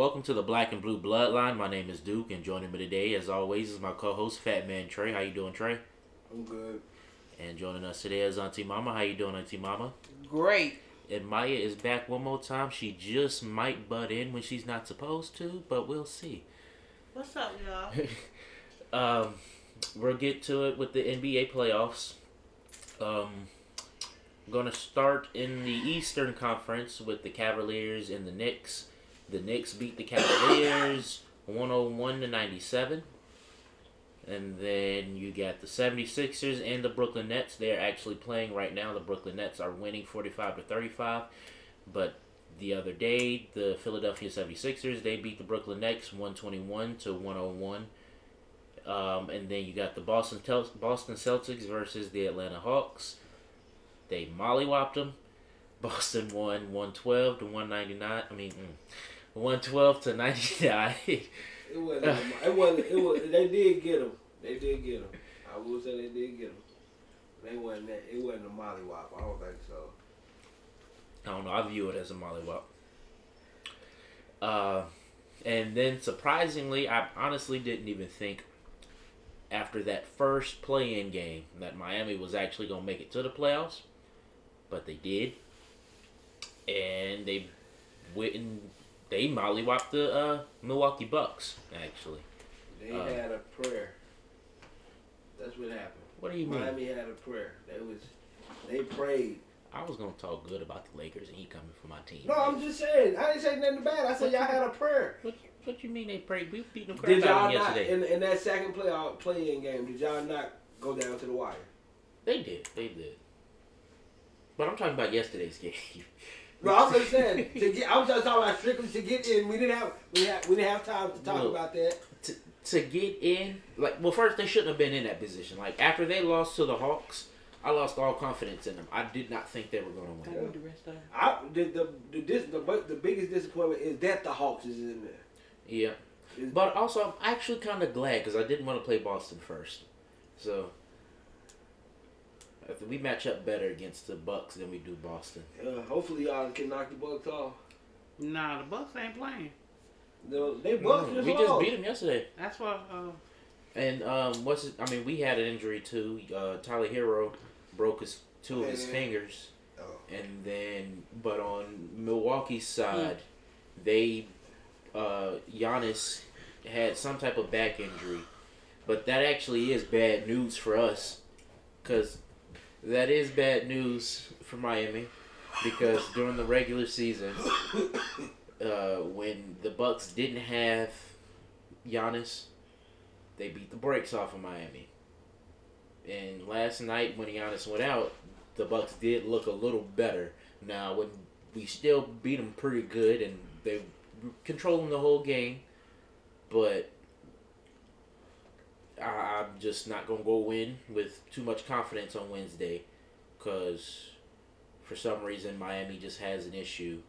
welcome to the Black and Blue Bloodline. My name is Duke, and joining me today, as always, is my co-host Fat Man Trey. How you doing, Trey? I'm good. And joining us today is Auntie Mama. How you doing, Auntie Mama? Great. And Maya is back one more time. She just might butt in when she's not supposed to, but we'll see. What's up, y'all? um, we'll get to it with the NBA playoffs. Um, I'm gonna start in the Eastern Conference with the Cavaliers and the Knicks. The Knicks beat the Cavaliers 101 to 97. And then you got the 76ers and the Brooklyn Nets. They're actually playing right now. The Brooklyn Nets are winning 45 to 35. But the other day, the Philadelphia 76ers, they beat the Brooklyn Nets 121 to 101. Um, and then you got the Boston Tel- Boston Celtics versus the Atlanta Hawks. They mollywopped them. Boston won 112 to 199. I mean, mm, 112 to 99. It wasn't. it wasn't. It was. They did get him. They did get him. I will say they did get him. They wasn't. That, it wasn't a mollywop. I don't think so. I don't know. I view it as a mollywop. Uh, and then surprisingly, I honestly didn't even think after that first play-in game that Miami was actually going to make it to the playoffs, but they did, and they went and they mollywopped the uh, Milwaukee Bucks. Actually, They Uh, had a prayer. That's what happened. what do you mean? Miami had a prayer. They was. They prayed. I was going to talk good about the Lakers, and he coming for my team. No, I'm just saying. I didn't say nothing bad. I said y'all had a prayer. What, what you mean they prayed? We beat them crap Did y'all not yesterday. in, in that second playoff play-in game? Did y'all not go down to the wire? They did. They did. But I'm talking about yesterday's game. No, I'm just saying. To get, I'm just talking about strictly to get in. We didn't have. We had. We didn't have time to talk Look. about that. to, to get in, like, well, first they shouldn't have been in that position. Like after they lost to the Hawks, I lost all confidence in them. I did not think they were going to win. the rest of I the the the, dis, the the biggest disappointment is that the Hawks is in there. Yeah, but also I'm actually kind of glad because I didn't want to play Boston first, so. I think We match up better against the Bucks than we do Boston. Uh, hopefully y'all can knock the Bucks off. Nah, the Bucks ain't playing. No, they Bucks No, just we just beat them yesterday. That's why. Uh, And um, what's his, I mean, we had an injury too. Uh, Tyler Herro broke his two of his Yeah. fingers, Oh. and then but on Milwaukee's side, they uh, Giannis had some type of back injury, but that actually is bad news for us, because that is bad news for Miami, because during the regular season, uh, when the Bucks didn't have Giannis, they beat the brakes off of Miami. And last night when Giannis went out, the Bucks did look a little better. Now when we still beat them pretty good and they were controlling the whole game, but I- I'm just not gonna go in with too much confidence on Wednesday, because for some reason Miami just has an issue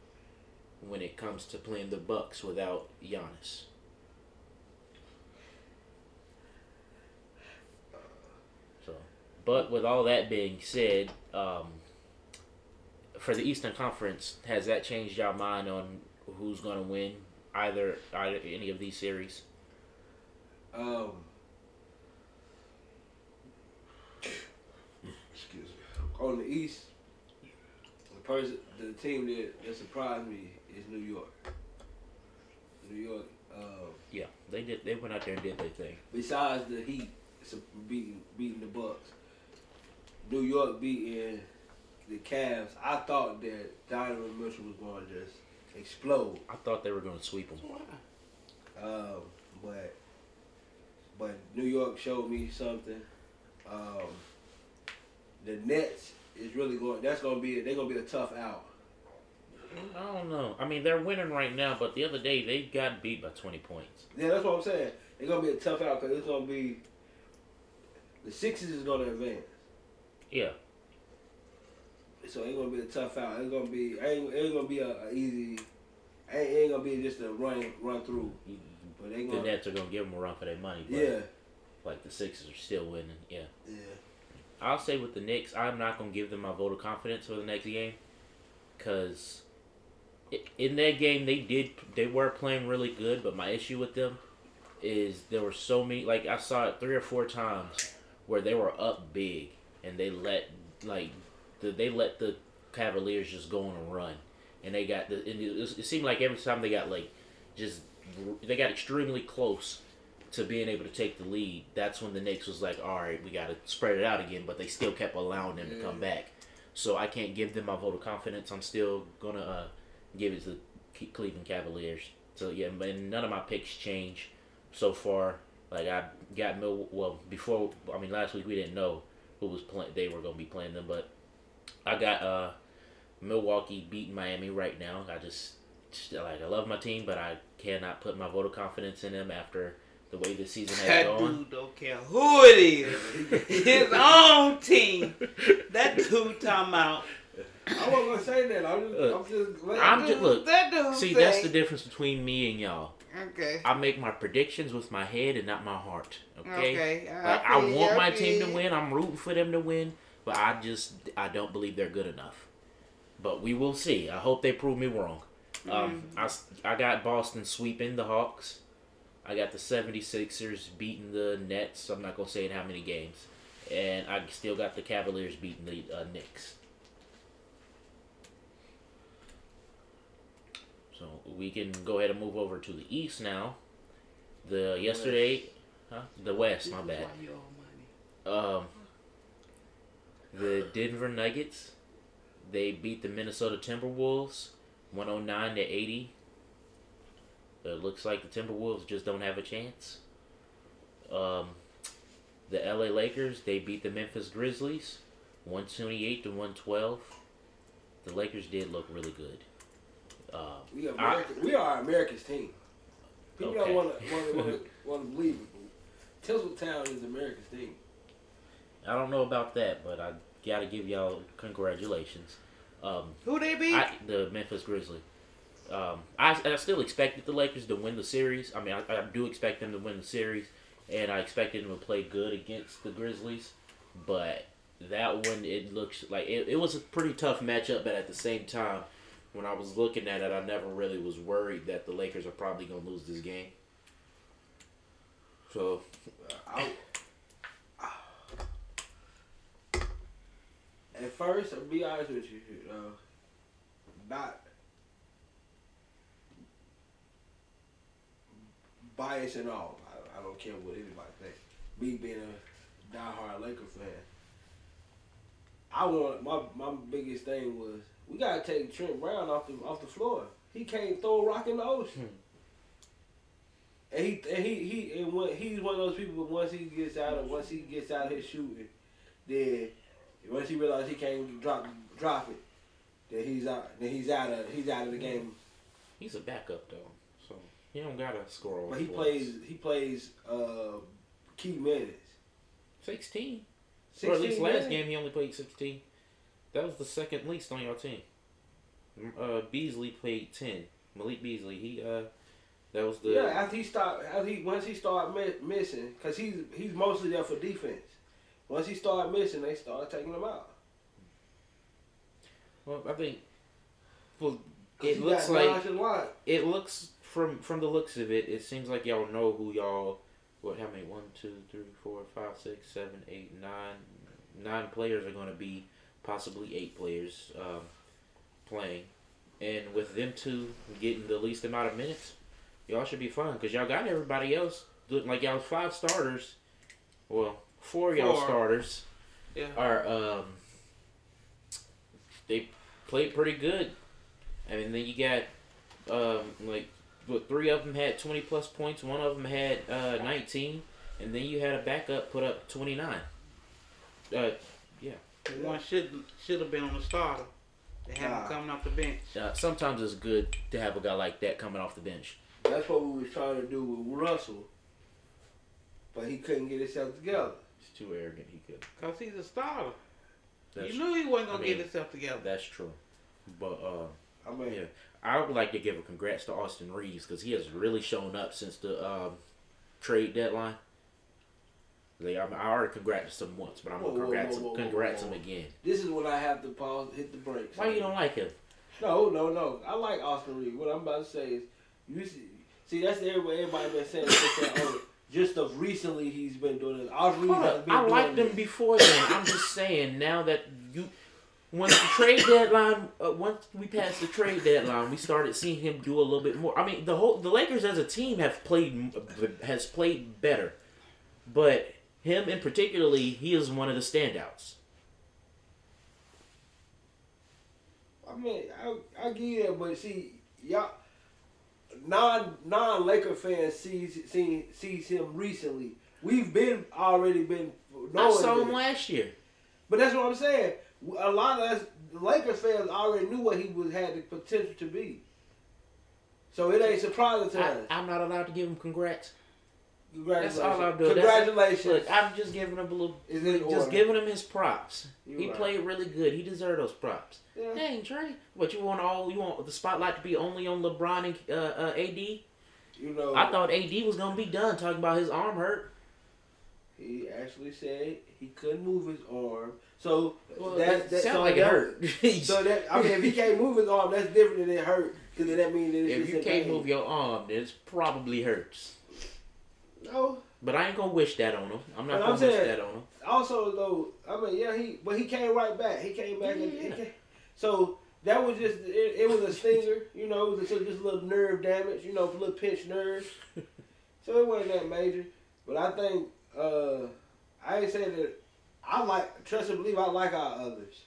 when it comes to playing the Bucks without Giannis. So, but with all that being said, um, for the Eastern Conference, has that changed your mind on who's to win either either any of these series? Um. Excuse me. On the East, the person, the team that, that surprised me is New York. New York. Um, Yeah, they did. They went out there and did their thing. besides the Heat beating beating the Bucks, New York beating the Cavs. I thought that Donovan Mitchell was going to just explode. I thought they were going to sweep them. Um, but but New York showed me something. Um, the Nets is really going. That's going to be. They're going to be a tough out. I don't know. I mean, they're winning right now, but the other day they got beat by twenty points. Yeah, that's what I'm saying. They're going to be a tough out because it's going to be. The Sixers is going to advance, Yeah, so it's going to be a tough out. It's going to be. Ain't, it ain't going to be a, a easy. Ain't, ain't going to be just a run run through. But they the. Nets are going to give them a run for their money. But Yeah, like the Sixers are still winning. Yeah. yeah. I'll say with the Knicks, I'm not gonna give them my vote of confidence for the next game, cause in that game they did they were playing really good, but my issue with them is there were so many like I saw it three or four times where they were up big and they let like the, they let the Cavaliers just go on a run. And they got the and it, it seemed like every time they got like just they got extremely close to being able to take the lead. That's when the Knicks was like, all right, we got to spread it out again, but they still kept allowing them to come back. So I can't give them my vote of confidence. I'm still gonna uh, give it to Ke- Cleveland Cavaliers. So yeah, but none of my picks change so far. Like I got Mil. Well, before I mean last week we didn't know who was playing. They were gonna be playing them, but I got uh Milwaukee beating Miami right now. I just just, like I love my team, but I cannot put my vote of confidence in them after the way this season has That gone. dude don't care who it is. His own team. That dude talking about. I wasn't gonna say that. I'm just, Uh, I'm just. letting- I'm just look. That dude See, say, that's the difference between me and y'all. Okay. I make my predictions with my head and not my heart. Okay. Okay. Like, I feel want my team to win. I'm rooting for them to win, but I just I don't believe they're good enough. But we will see. I hope they prove me wrong. Um, I, s- I got Boston sweeping the Hawks. I got the 76ers beating the Nets. I'm not going to say in how many games. And I still got the Cavaliers beating the uh, Knicks. So we can go ahead and move over to the East now. The yesterday, huh? The West, my bad. why you owe money. Um, the Denver Nuggets, they beat the Minnesota Timberwolves, one hundred nine to eighty. It looks like the Timberwolves just don't have a chance. Um, the LA Lakers, they beat the Memphis Grizzlies, one twenty eight to one twelve. The Lakers did look really good. Uh, We are, I- we are America's team. People Okay. don't want to to to to believe it. but Tinseltown is America's team. I don't know about that, but I gotta give y'all congratulations. Um, Who they beat? I, the Memphis Grizzlies. Um, I, I still expected the Lakers to win the series. I mean, I, I do expect them to win the series, and I expected them to play good against the Grizzlies. But that one, it looks like it, it was a pretty tough matchup. But at the same time, when I was looking at it, I never really was worried that the Lakers are probably gonna lose this game. So I, at first, I'll be honest with you, uh, not bias and all. I, I don't care what anybody thinks. Me being a diehard Laker fan, I want my my biggest thing was we gotta take Trent Brown off the off the floor. He can't throw a rock in the ocean. Hmm. And he and he he and when, he's one of those people. But once he gets out of once he gets out of his shooting, then once he realizes he can't drop drop it, then he's out. Then he's out of he's out of the game. he's a backup though, he don't got a score. But he the plays he plays uh, key minutes. sixteen. Or at least 16 last game he only played 16. That was the second least on your team. Uh, Beasley played 10. Malik Beasley, he uh, that was the Yeah, after he start, after he once he start mi- missing, cause he's he's mostly there for defense. Once he started missing, they started taking him out. well, I think well 'Cause it looks like it looks from from the looks of it, it seems like y'all know who y'all what how many One, two, three, four, five, six, seven, eight, nine. Nine players are going to be possibly eight players um, playing, and with them two getting the least amount of minutes, y'all should be fine because y'all got everybody else looking like y'all five starters. Well, four of y'all starters yeah. are um they played pretty good. I mean, then you got um like what three of them had twenty plus points, one of them had uh nineteen, and then you had a backup put up twenty nine. Uh, yeah. One should should have been on the starter. They had Nah. him coming off the bench. uh, sometimes it's good to have a guy like that coming off the bench. That's what we was trying to do with Russell, but he couldn't get himself together. He's too arrogant. He could. Cause he's a starter. That's, you knew he wasn't gonna I mean, get himself together. that's true. But uh, I mean, Yeah. I would like to give a congrats to Austin Reaves because he has really shown up since the um, trade deadline. Like, I, I already congrats him once, but I'm gonna whoa, congrats whoa, him, whoa, congrats whoa, him again. this is when I have to pause, hit the brakes. Why you don't like him? No, no, no. I like Austin Reaves. What I'm about to say is, you see, see that's everybody everybody been saying. Oh, just of recently he's been doing it. Austin Reed Hold has up. been I liked this. before then. I'm just saying now that once the trade deadline, uh, once we passed the trade deadline, we started seeing him do a little bit more. I mean, the whole the Lakers as a team have played has played better, but him in particularly, he is one of the standouts. I mean, I I give you that, but see, y'all non non Laker fans sees seen sees him recently. We've been already been I saw him last year. But that's what I'm saying. A lot of us Lakers fans already knew what he was had the potential to be. So it ain't surprising to I, us. I'm not allowed to give him congrats. Congratulations. That's all I'm doing. Congratulations. Look, I'm just giving him a little, Is just order. giving him his props. You he right. played really good. He deserved those props. Yeah. Dang, Trey. What you want all you want the spotlight to be only on LeBron and uh, uh, AD? You know, I thought AD was gonna be done talking about his arm hurt. he actually said he couldn't move his arm. So Well, that, that, that sound so like it that- hurt. So that I mean, if he can't move his arm, that's different than it hurt. Because then that means that if you can't pain. move your arm, then it probably hurts. No. But I ain't gonna wish that on him. I'm not But gonna I'm wish saying- that on him. Also, though, I mean, yeah, he but he came right back. He came back. and he came, so that was just it, it. was a stinger, you know. It was just, just a little nerve damage, you know, a little pinched nerves. so it wasn't that major. But I think uh I ain't saying that. I like trust and believe. I like our others,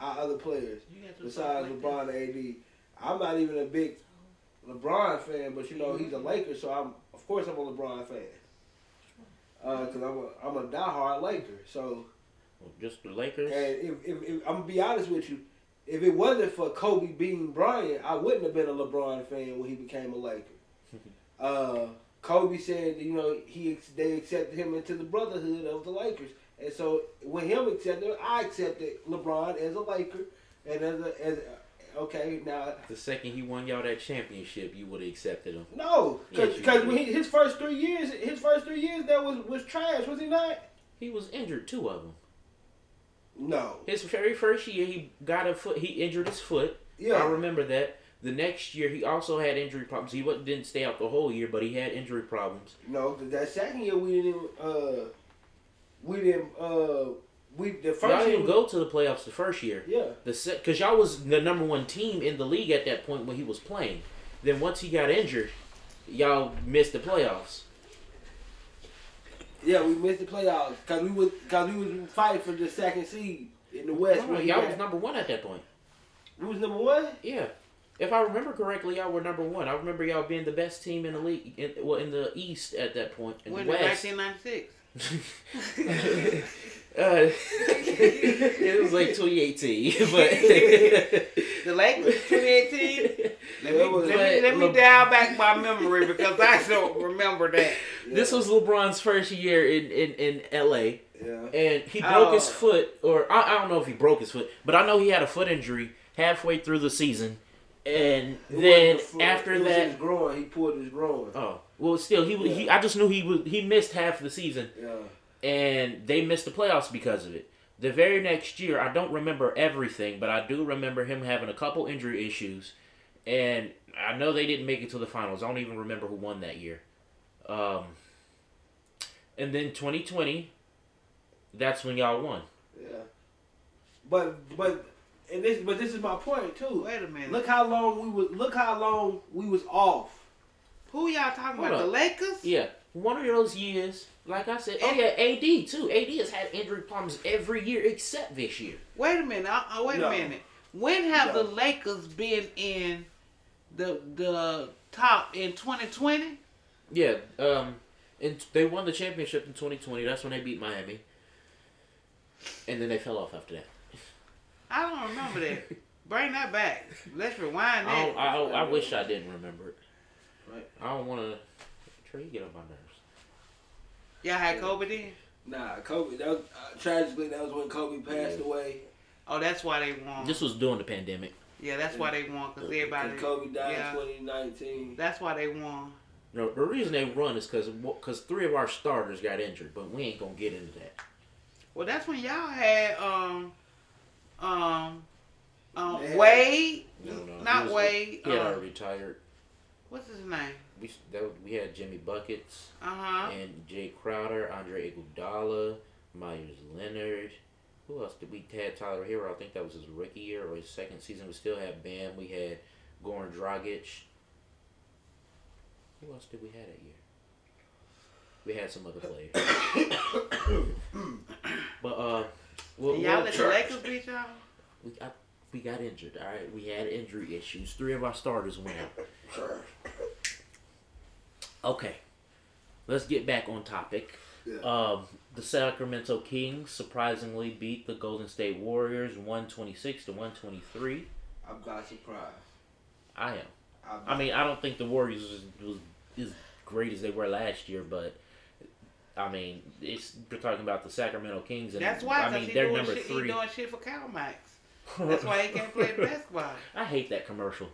our other players besides LeBron and AD. I'm not even a big LeBron fan, but you know he's a Laker, so I'm of course I'm a LeBron fan. Because I'm a I'm a diehard Laker, so Just the Lakers. and if, if, if I'm gonna be honest with you, if it wasn't for Kobe being Bryant, I wouldn't have been a LeBron fan when he became a Laker. uh, Kobe said, you know, he they accepted him into the brotherhood of the Lakers, and so with him accepting, I accepted LeBron as a Laker, and as a, as a, okay now the second he won y'all that championship, you would have accepted him. no, Yes, because you when he, his first three years, his first three years that was was trash, was he not? He was injured, two of them. No, His very first year, he got a foot. He injured his foot. Yeah, I remember that. The next year, he also had injury problems. He didn't stay out the whole year, but he had injury problems. no. That second year we didn't, uh, we didn't, uh, we the first y'all year didn't go to the playoffs the first year. Yeah, The because y'all was the number one team in the league at that point when he was playing. Then once he got injured, y'all missed the playoffs. yeah, we missed the playoffs because we was because we was fighting for the second seed in the West. No, when y'all got- was number one at that point. we was number one. Yeah. If I remember correctly, y'all were number one. I remember y'all being the best team in the league, in, well, in the East at that point. In When the in West. 1996. Uh, it was like 2018, but The Lakers 2018. Let me, let me, let me Le- dial back my memory because I don't remember that. this was LeBron's first year in, in, in LA, Yeah. and he broke his Oh. foot, or I, I don't know if he broke his foot, but I know he had a foot injury halfway through the season, and It then the after that, his groin. He pulled his groin. oh well, still he was. He, I just knew he was. He missed half the season. Yeah. and they missed the playoffs because of it. The very next year, I don't remember everything, but I do remember him having a couple injury issues, and I know they didn't make it to the finals. I don't even remember who won that year. Um, and then 2020, that's when y'all won. Yeah. But but and this but this is my point too. Wait a minute. Look how long we was look how long we was off. Who y'all talking Hold about? The. Lakers? Yeah, one of those years, like I said, oh yeah, AD too. AD has had injury problems every year except this year. Wait a minute. Uh, uh, wait No. a minute. When have No. the Lakers been in the the top in 2020? Yeah, um, and they won the championship in 2020. That's when they beat Miami, and then they fell off after that. I don't remember that. Bring that back. Let's rewind I, that. I, I, I wish I didn't remember it. Right. I don't want to. Try to get on my nerves. Y'all had Kobe then? Nah, Kobe. That was, uh, tragically, that was when Kobe passed away. Oh, that's why they won. This was during the pandemic. yeah, that's why they won because everybody. And Kobe died yeah. in 2019. That's why they won. No, the reason they run is because because three of our starters got injured, but we ain't gonna get into that. Well, that's when y'all had um um um They Wade, No, no, not was- Wade. He had uh, already retired. What's his name? We that, we had Jimmy Buckets Uh huh. and Jae Crowder, Andre Iguodala, Meyers Leonard. Who else did we had? Tyler Herro. I think that was his rookie year or his second season. We still had Bam. We had Goran Dragic. Who else did we have that year? We had some other players. but uh, we'll, y'all we'll- let the Lakers beat y'all. we got we got injured. All right, we had injury issues. Three of our starters went out. Okay, let's get back on topic. Yeah. Um, the Sacramento Kings surprisingly beat the Golden State Warriors one twenty six to one twenty three. I'm not surprised. I am. I'm I mean, I don't think the Warriors was, was as great as they were last year, but I mean, it's we're talking about the Sacramento Kings, and That's why, I mean they're number shit. He three. doing shit for CarMax. That's why he can't play basketball. I hate that commercial.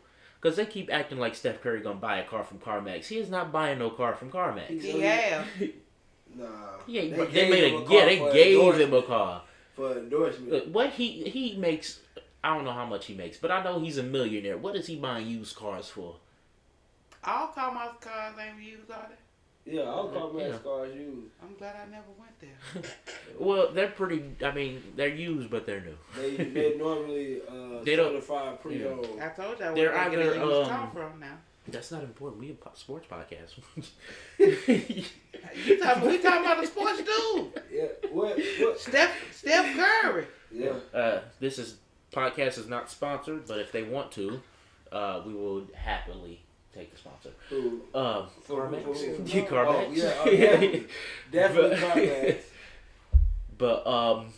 Because they keep acting like Steph Curry gonna buy a car from CarMax. He is not buying no car from CarMax. He have. Nah. Yeah, they, gave made him a, a yeah they gave him a car. For endorsement. Look, What he he makes, I don't know how much he makes, but I know he's a millionaire. What is he buying used cars for? All CarMax cars ain't used, are they? Yeah, I'll call my Yeah. cars used. I'm glad I never went there. Well, they're pretty. I mean, they're used, but they're new. They they normally uh, They don't- certified pre-owned. I told you I They're where to get a either, um, car from now. That's not important. We a po- sports podcast. You talking, we talking about the sports dude. Yeah. What? What? Steph, Steph Curry. Yeah. uh, this is podcast is not sponsored, but if they want to, uh, we will happily take the sponsor. Who? Um, For- CarMax. for- for- Yeah, CarMax. Oh, yeah, oh, definitely. Definitely CarMax. But um,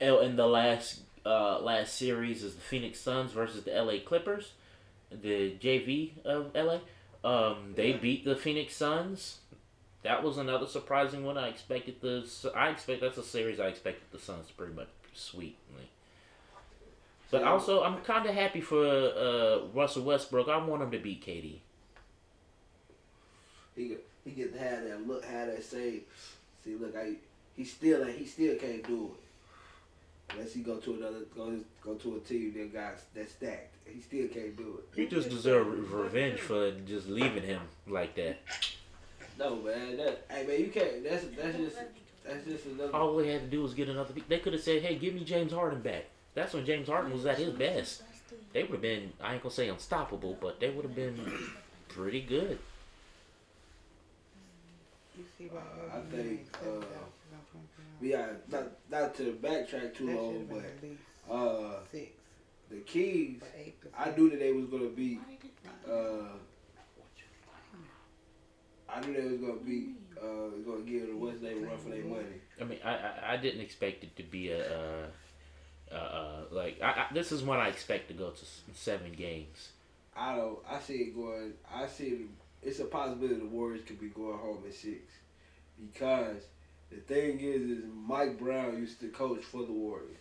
in the last uh last series is the Phoenix Suns versus the L.A. Clippers, the JV of L.A. Um, they Yeah. beat the Phoenix Suns. That was another surprising one. I expected the I expect that's a series I expected the Suns to pretty much sweep. But also, I'm kind of happy for uh, Russell Westbrook. I want him to beat KD. He he get to have that look, have that say. See, look, I he still ain't- he still can't do it. Unless he go to another go go to a team that got that stacked. He still can't do it. He just deserves revenge for just leaving him like that. No man, that hey man, you can't. That's that's just that's just another. All they had to do was get another. They could have said, "Hey, give me James Harden back." That's when James Harden was at his best. They would have been. I ain't gonna say unstoppable, but they would have been pretty good. You see why Uh, I you think, ain't seven uh, thousand something. Yeah, not not to backtrack too That long, but uh, the Keys. for eight percent. I knew that they was gonna beat. Uh, I knew they was gonna beat. Uh, gonna give the West name a run for their money. I mean, I I, I didn't expect it to be a. Uh, uh, uh, like I, I, this is when I expect to go to seven games. I don't. I see it going. I see it. It's a possibility the Warriors could be going home in six, because the thing is, is Mike Brown used to coach for the Warriors.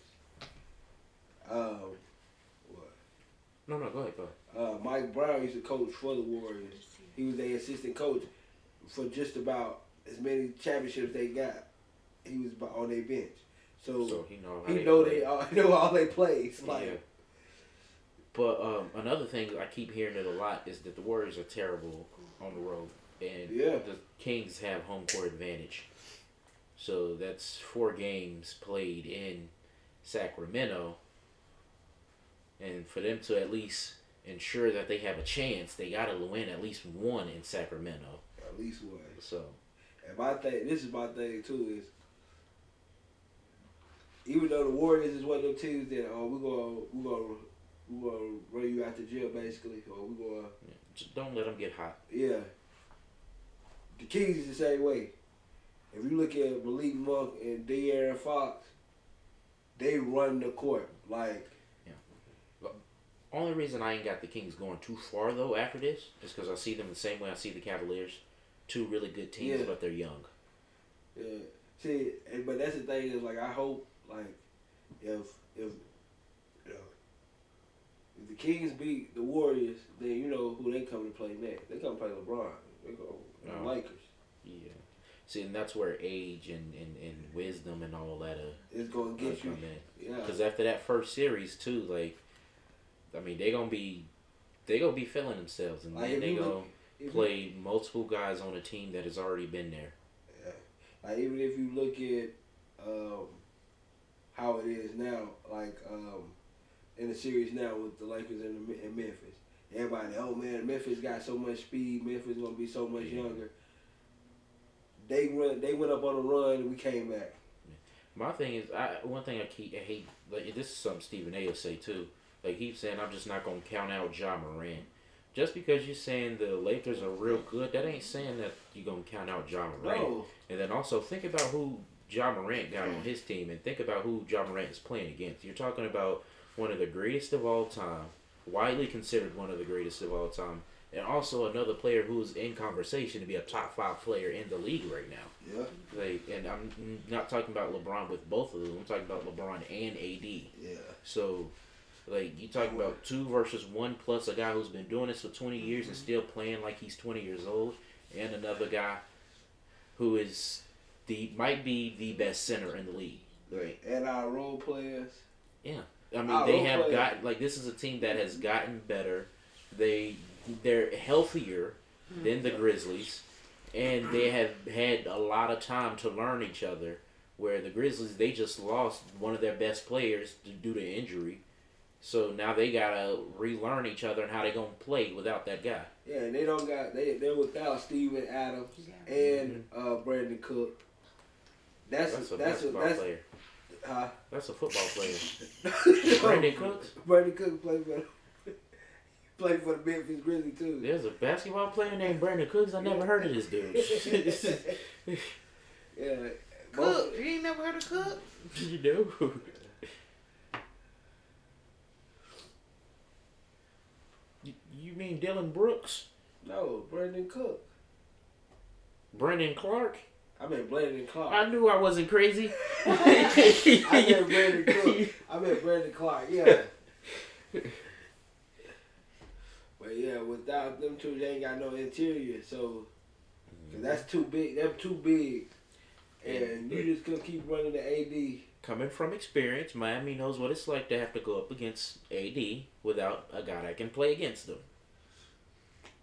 Um, what? No, no, go ahead, go ahead. Uh, Mike Brown used to coach for the Warriors. He was their assistant coach for just about as many championships they got. He was on their bench, so, So he know how he they know play. they all know all they plays. Like Yeah. But um, another thing I keep hearing it a lot is that the Warriors are terrible on the road, and Yeah. the Kings have home court advantage. So that's four games played in Sacramento, and for them to at least ensure that they have a chance, they got to win at least one in Sacramento. at least one. So And my thing, this is my thing too, is even though the Warriors is one of them teams that oh we gonna we gonna we gonna run you out to jail basically, or we gonna yeah, just don't let them get hot. yeah. The Kings is the same way. If you look at Malik Monk and De'Aaron Fox, they run the court like Only reason I ain't got the Kings going too far though after this is because I see them the same way I see the Cavaliers. Two really good teams, Yeah. but they're young. Yeah. See, but that's the thing is like I hope like if if you know, if the Kings beat the Warriors, then you know who they come to play next. They come to play LeBron. They go the Oh. Lakers. Yeah. See, and that's where age and, and, and wisdom and all that uh, It's gonna get you. come in. Yeah. Because after that first series too, like, I mean, they gonna be they gonna be feeling themselves, and Like, then they you gonna look- if play multiple guys on a team that has already been there. Like even if you look at um, how it is now, like um, in the series now with the Lakers and, the, and Memphis, everybody, oh man, Memphis got so much speed. Memphis gonna be so much Yeah. younger. They run. They went up on a run. and We came back. My thing is, I one thing I keep I hate like this is something Stephen A. will say too. Like he's saying, I'm just not gonna count out Ja Morant. Just because you're saying the Lakers are real good, that ain't saying that you're gonna count out Ja Morant. No, And then also think about who Ja Morant got on mm. his team, and think about who Ja Morant is playing against. You're talking about one of the greatest of all time, widely considered one of the greatest of all time, and also another player who's in conversation to be a top five player in the league right now. yeah, Like, and I'm not talking about LeBron with both of them. I'm talking about LeBron and AD. yeah. So, like, you talking about two versus one plus a guy who's been doing this for 20 years and mm-hmm. still playing like he's 20 years old, and another guy who is the might be the best center in the league. Right. And our role players. Yeah, I mean, Our they have players. got like this is a team that has gotten better. They they're healthier than the Grizzlies, and they have had a lot of time to learn each other. Where the Grizzlies they just lost one of their best players to, due to injury, so now they gotta relearn each other and how they gonna play without that guy. Yeah, and they don't got they they're without Steven Adams and uh, Brandon Cook. That's That's a that's basketball that's, player. uh, That's a football player. Brandon Cooks. Brandon Cook played for played for the Memphis Grizzlies too. There's a basketball player named Brandon Cooks. I never heard of this dude. yeah, both- Cook. You ain't never heard of Cook? you know. You, you mean Dillon Brooks? No, Brandon Cook. Brandon Clarke? I mean Brandon Clarke. I knew I wasn't crazy. I meant Brandon Cook. I meant Brandon Clarke. Yeah. But yeah, without them two, they ain't got no interior. So, cause mm-hmm. that's too big. They're too big, and mm-hmm. you just gonna keep running the AD. Coming from experience, Miami knows what it's like to have to go up against AD without a guy that can play against them.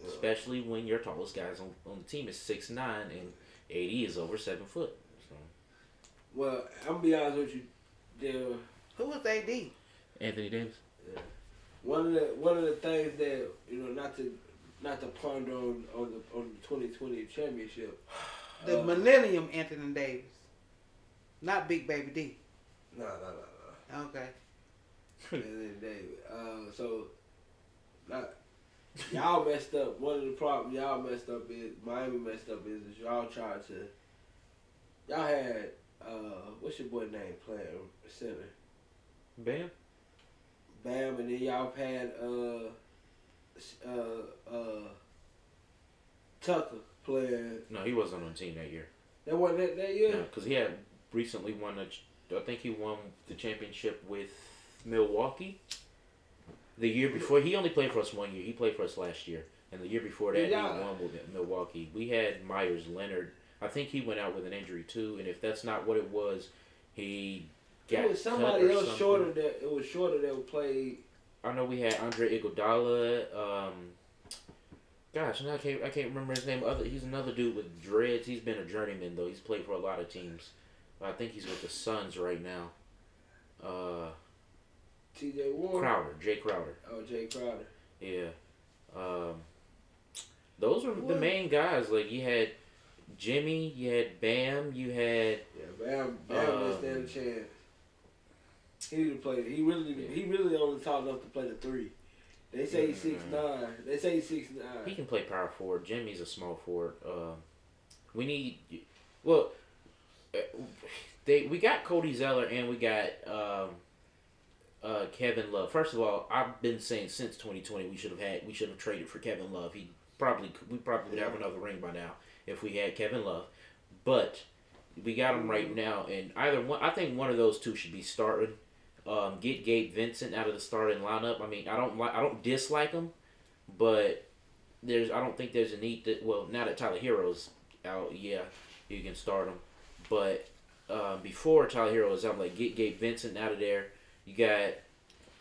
Especially when your tallest guys on, on the team is six nine and AD is over seven foot. So. Well, I'm gonna be honest with you. There, Who was AD? Anthony Davis. one of the one of the things that you know, not to not to ponder on on the on the 2020 championship. The uh, Millennium Anthony Davis. Not Big Baby D. No, no, no, no. Okay. And then David. Uh, so, not, y'all messed up. One of the problems y'all messed up is Miami messed up is, is y'all tried to. Y'all had uh, what's your boy name playing center? Bam. Bam, and then y'all had uh, uh, uh, Tucker playing. No, he wasn't on the team that year. That wasn't that, that year. Yeah, because he had recently won a. I think he won the championship with Milwaukee. The year before, he only played for us one year. He played for us last year, and the year before that, Yeah. he won with Milwaukee. We had Meyers Leonard. I think he went out with an injury too, and if that's not what it was, he got It was somebody else something. shorter that it was shorter that played. I know we had Andre Iguodala. Um, gosh, I can't I can't remember his name. Other he's another dude with dreads. He's been a journeyman though. He's played for a lot of teams. I think he's with the Suns right now. Uh, T.J. Crowder, Jae Crowder. Oh, Jae Crowder. Yeah. Um, those were the main guys. Like you had Jimmy, you had Bam, you had Yeah, Bam, Bam didn't stand a Um, chance. He didn't play. He really, he really only tall enough to play the three. They say he's six nine. They say he's six nine. he can play power forward. Jimmy's a small forward. Um, we need well, uh, they we got Cody Zeller and we got um, uh, Kevin Love. First of all, I've been saying since 2020 we should have had we should have traded for Kevin Love. He probably we probably would have another ring by now if we had Kevin Love, but we got him right now, and either one I think one of those two should be starting. Um, get Gabe Vincent out of the starting lineup. I mean, I don't like I don't dislike him, but there's I don't think there's a need to. Well, now that Tyler Herro's out, yeah, you can start him. But uh, before Tyler Herro was out, like get Gabe Vincent out of there. You got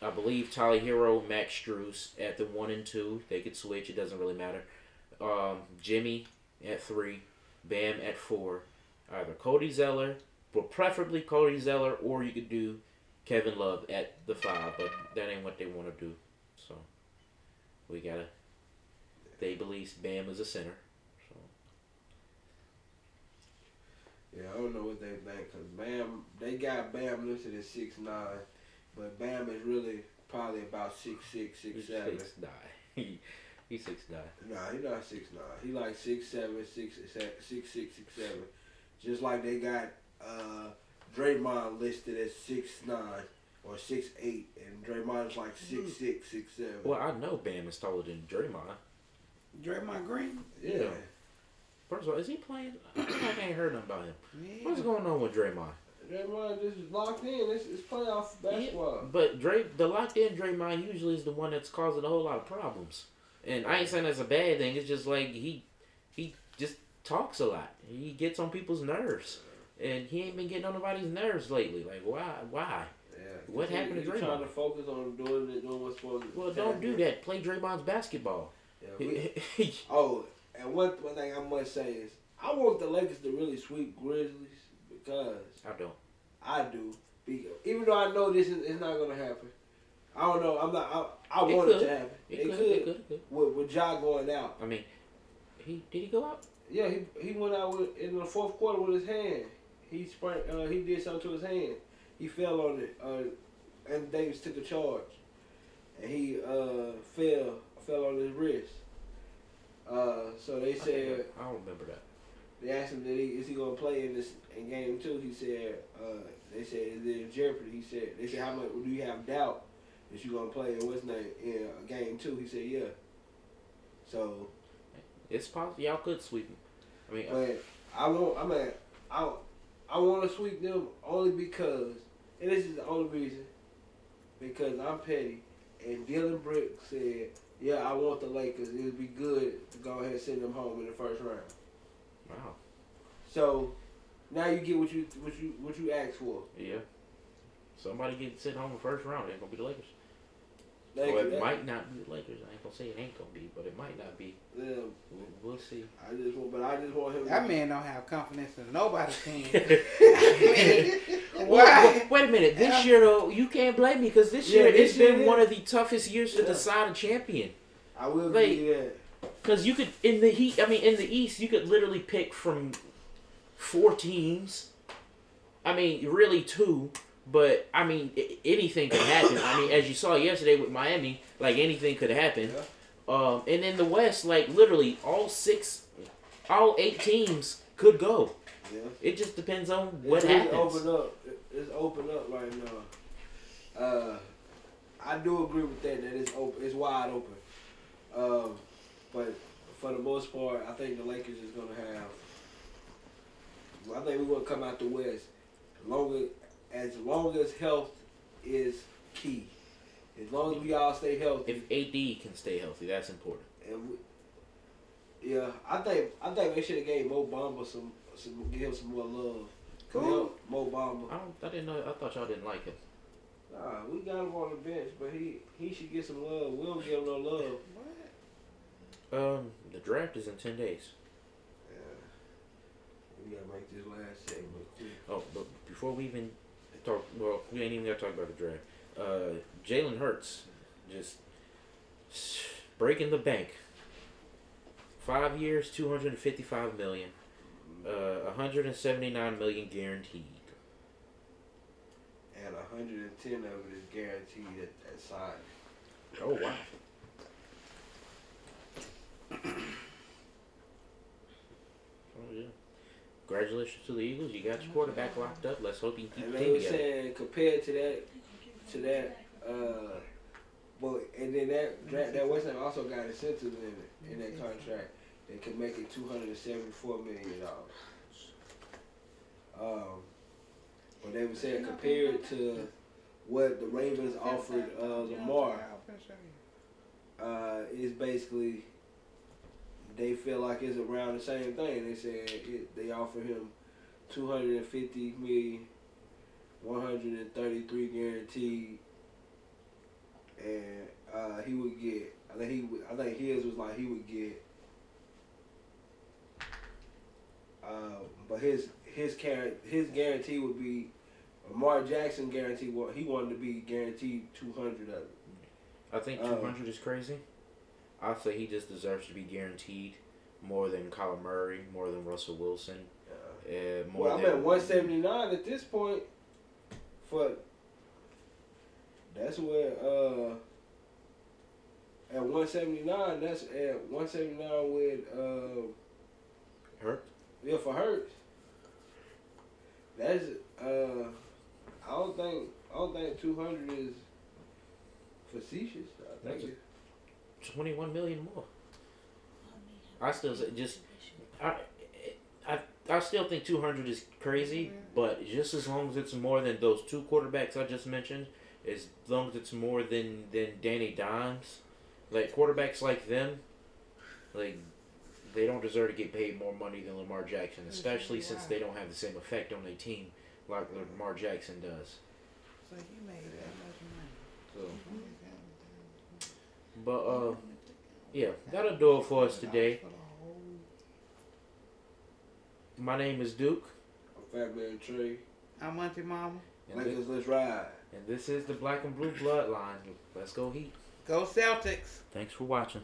I believe Tyler Herro, Max Strus at the one and two. They could switch. It doesn't really matter. Um, Jimmy at three, Bam at four. Either Cody Zeller, but preferably Cody Zeller, or you could do Kevin Love at the five. But that ain't what they want to do. So we gotta. They believe Bam is a center. Yeah, I don't know what they think because Bam, they got Bam listed at six nine, but Bam is really probably about six six, six he's seven. six nine. He he's six nine. Nah, he not six nine. He like six seven, six se- six six, six seven. Just like they got uh Draymond listed as six nine or six eight, and Draymond's like six six, six seven. Well, I know Bam is taller than Draymond. Draymond Green. yeah. Yeah. First of all, is he playing? I like I ain't heard nothing about him. Yeah. What's going on with Draymond? Draymond just is locked in. It's, it's playoff basketball. But Dray, the locked in Draymond usually is the one that's causing a whole lot of problems. And I ain't saying that's a bad thing. It's just like he he just talks a lot. He gets on people's nerves, and he ain't been getting on nobody's nerves lately. Like why? Why? Yeah. What happened to Draymond? trying to focus on doing it, doing what's supposed to Well, don't do that. Play Draymond's basketball. Yeah, we, Oh, and one, one thing I must say is I want the Lakers to really sweep Grizzlies because I don't. I do. Even though I know this is it's not gonna happen. I don't know. I'm not. I, I It want it to happen. It, It, could, could. It could. It could. With, with Ja going out. I mean, he did he go out? Yeah, he he went out with, in the fourth quarter with his hand. He sprang. Uh, he did something to his hand. He fell on it. Uh, and Davis took a charge, and he uh, fell fell on his wrist. Uh, so they said. I, I don't remember that. They asked him, "Did he is he gonna play in this in game two? He said, uh, "They said is it in jeopardy?" He said, "They said how much do you have doubt that you gonna play in what's name in uh, game two? He said, "Yeah." So, It's possible y'all could sweep him. I mean, but I want. I mean, I I want to sweep them only because, and this is the only reason, because I'm petty, and Dylan Brick said, "Yeah, I want the Lakers. It would be good to go ahead and send them home in the first round." Wow. So now you get what you what you what you asked for. Yeah. Somebody get sent home in the first round. It ain't gonna be the Lakers. They- Or it that- might not be the Lakers. I ain't gonna say it ain't gonna be, but it might not be. Yeah, We'll, we'll see. I just want, but I just want him. That man don't have confidence in nobody's team. Well, Why? but wait a minute. This Yeah. year, though, you can't blame me because this Yeah, year this it's been year one of the toughest years to Yeah. decide a champion. I will Like- give you that. Because you could in the heat. I mean, in the East, you could literally pick from four teams. I mean, really two. But I mean, I- anything could happen. I mean, as you saw yesterday with Miami, like anything could happen. Yeah. Um, and in the West, like literally all six, all eight teams could go. Yeah. It just depends on what it's happens. open up. It's open up right now. Uh, I do agree with that. That it's open. It's wide open. Um, but for the most part, I think the Lakers is gonna have. I think we're gonna come out the West. As long as, as long as health is key. As long as we all stay healthy. If AD can stay healthy, that's important. And we, yeah, I think I think they should have gave Mo Bamba some, some give him some more love. Who? Mo- Mo Bamba. I don't. I didn't know. I thought y'all didn't like him. Nah, we got him on the bench, but he he should get some love. We don't give him no love. Um, the draft is in ten days. Yeah. We gotta make this last segment. Oh, but before we even talk, well, we ain't even gotta talk about the draft. Uh, Jalen Hurts just breaking the bank. Five years, two hundred and fifty-five million. Uh, one hundred and seventy-nine million guaranteed. And 110 of it is guaranteed at that sign. Oh wow. Oh yeah. Congratulations to the Eagles. You got your quarterback locked up. Let's hope he can keep And the they together. saying compared to that, to that, uh, but and then that that, that West Ham also got incentives in it in that contract that can make it 274 million dollars. Um, but they were saying compared to what the Ravens offered uh, Lamar, uh, is basically they feel like it's around the same thing. They said it, they offer him 250 million, 133 guaranteed, and uh, he would get. I think he. Would, I think his was like he would get. Uh, but his his guarantee his guarantee would be. Lamar Jackson guarantee what he wanted to be guaranteed two hundred of it. I think Um, 200 is crazy. I say he just deserves to be guaranteed more than Kyler Murray, more than Russell Wilson, Uh, uh, more well, I'm at one seventy nine at this point. For that's where uh at one seventy nine. That's at one seventy nine with uh Hurt. yeah for Hurts. That's uh I don't think I don't think two hundred is facetious. I think That's a- it's- 21 million more. I still say just I, I I still think 200 is crazy, mm-hmm. but just as long as it's more than those two quarterbacks I just mentioned, as long as it's more than than Danny Dimes, like quarterbacks like them, like they don't deserve to get paid more money than Lamar Jackson, mm-hmm. especially since they don't have the same effect on their team like Lamar Jackson does. So you made that much money. So, mm-hmm. But uh, yeah, that'll do it for us today. My name is Duke, I'm Fatman Trey. I'm Auntie Mama. and this, let's ride. and this is the Black and Blue Bloodline. Let's go Heat. Go Celtics. Thanks for watching.